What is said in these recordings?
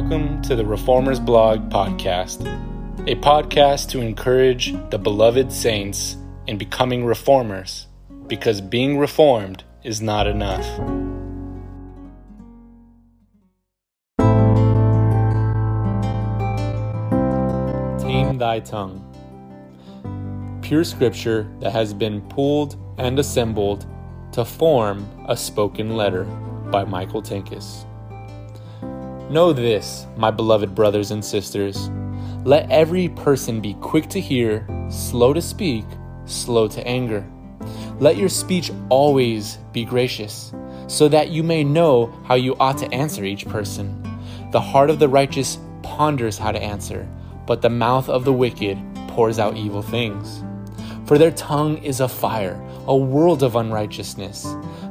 Welcome to the Reformers Blog podcast, a podcast to encourage the beloved saints in becoming reformers because being reformed is not enough. Tame thy tongue. Pure scripture that has been pulled and assembled to form a spoken letter by Michael Tankis. Know this, my beloved brothers and sisters. Let every person be quick to hear, slow to speak, slow to anger. Let your speech always be gracious, so that you may know how you ought to answer each person. The heart of the righteous ponders how to answer, but the mouth of the wicked pours out evil things. For their tongue is a fire, a world of unrighteousness.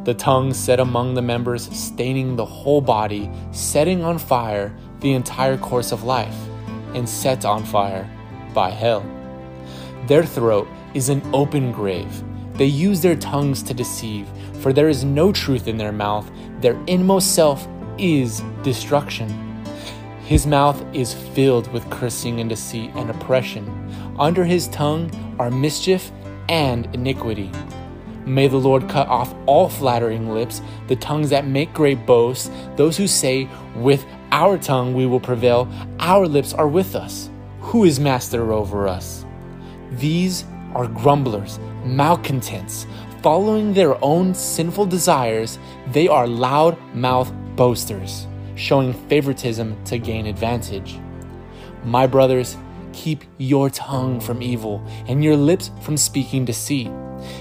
The tongue set among the members, staining the whole body, setting on fire the entire course of life, and set on fire by hell. Their throat is an open grave. They use their tongues to deceive, for there is no truth in their mouth. Their inmost self is destruction. His mouth is filled with cursing and deceit and oppression. Under his tongue are mischief and iniquity. May the Lord cut off all flattering lips, the tongues that make great boasts, those who say, With our tongue we will prevail, our lips are with us. Who is master over us? These are grumblers, malcontents, following their own sinful desires. They are loud mouthed boasters, showing favoritism to gain advantage. My brothers, keep your tongue from evil and your lips from speaking deceit.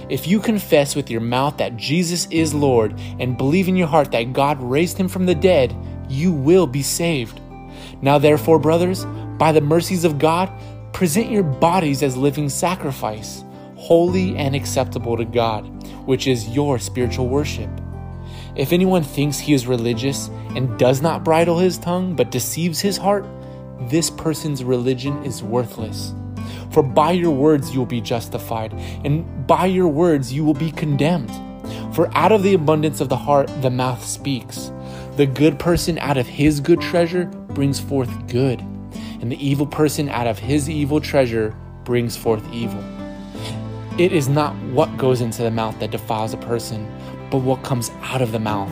If you confess with your mouth that Jesus is Lord and believe in your heart that God raised him from the dead, you will be saved. Now, therefore, brothers, by the mercies of God, present your bodies as living sacrifice, holy and acceptable to God, which is your spiritual worship. If anyone thinks he is religious and does not bridle his tongue but deceives his heart, this person's religion is worthless. For by your words you will be justified, and by your words you will be condemned. For out of the abundance of the heart the mouth speaks. The good person out of his good treasure brings forth good, and the evil person out of his evil treasure brings forth evil. It is not what goes into the mouth that defiles a person, but what comes out of the mouth.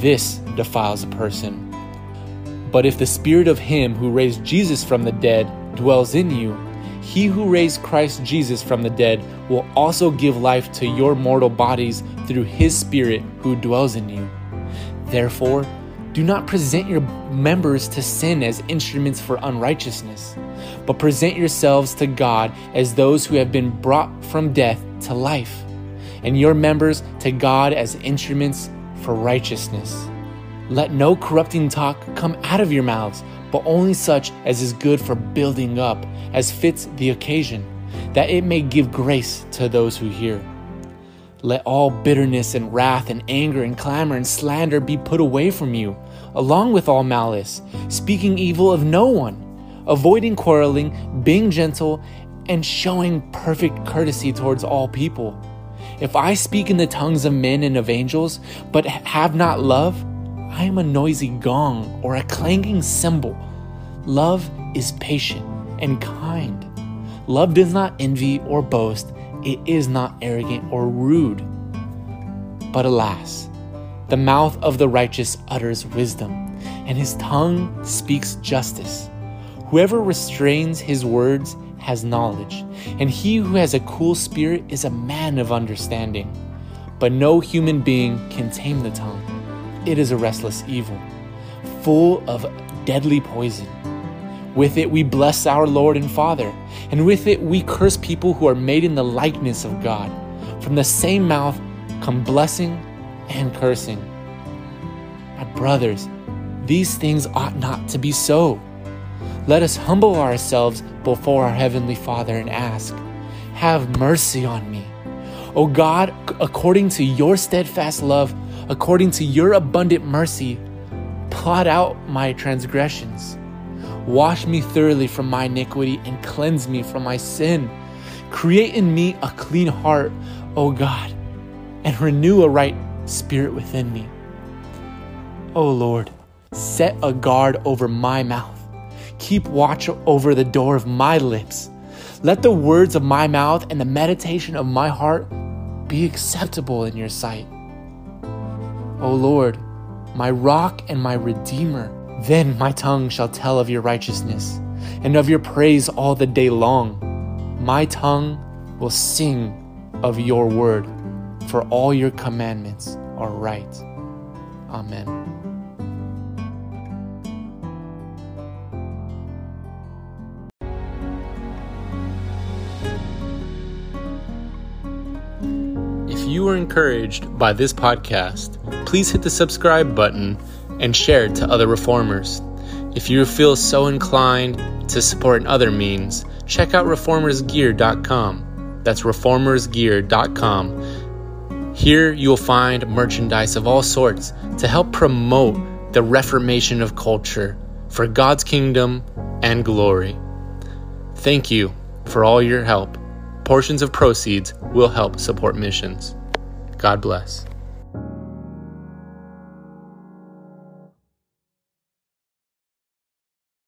This defiles a person. But if the spirit of him who raised Jesus from the dead dwells in you, he who raised Christ Jesus from the dead will also give life to your mortal bodies through his Spirit who dwells in you. Therefore, do not present your members to sin as instruments for unrighteousness, but present yourselves to God as those who have been brought from death to life, and your members to God as instruments for righteousness. Let no corrupting talk come out of your mouths but only such as is good for building up, as fits the occasion, that it may give grace to those who hear. Let all bitterness and wrath and anger and clamor and slander be put away from you, along with all malice, speaking evil of no one, avoiding quarreling, being gentle, and showing perfect courtesy towards all people. If I speak in the tongues of men and of angels, but have not love, I am a noisy gong or a clanging cymbal. Love is patient and kind. Love does not envy or boast. It is not arrogant or rude. But alas, the mouth of the righteous utters wisdom, and his tongue speaks justice. Whoever restrains his words has knowledge, and he who has a cool spirit is a man of understanding. But no human being can tame the tongue it is a restless evil, full of deadly poison. With it we bless our Lord and Father, and with it we curse people who are made in the likeness of God. From the same mouth come blessing and cursing. My brothers, these things ought not to be so. Let us humble ourselves before our Heavenly Father and ask, Have mercy on me. O God, according to your steadfast love, according to your abundant mercy, plot out my transgressions. Wash me thoroughly from my iniquity and cleanse me from my sin. Create in me a clean heart, O God, and renew a right spirit within me. O Lord, Set a guard over my mouth. Keep watch over the door of my lips. Let the words of my mouth and the meditation of my heart be acceptable in your sight. O Lord, my rock and my redeemer. Then my tongue shall tell of your righteousness and of your praise all the day long. My tongue will sing of your word, for all your commandments are right. Amen. You were encouraged by this podcast, please hit the subscribe button and share it to other reformers. If you feel so inclined to support in other means, check out reformersgear.com. That's reformersgear.com. Here you will find merchandise of all sorts to help promote the reformation of culture for God's kingdom and glory. Thank you for all your help. Portions of proceeds will help support missions. God bless.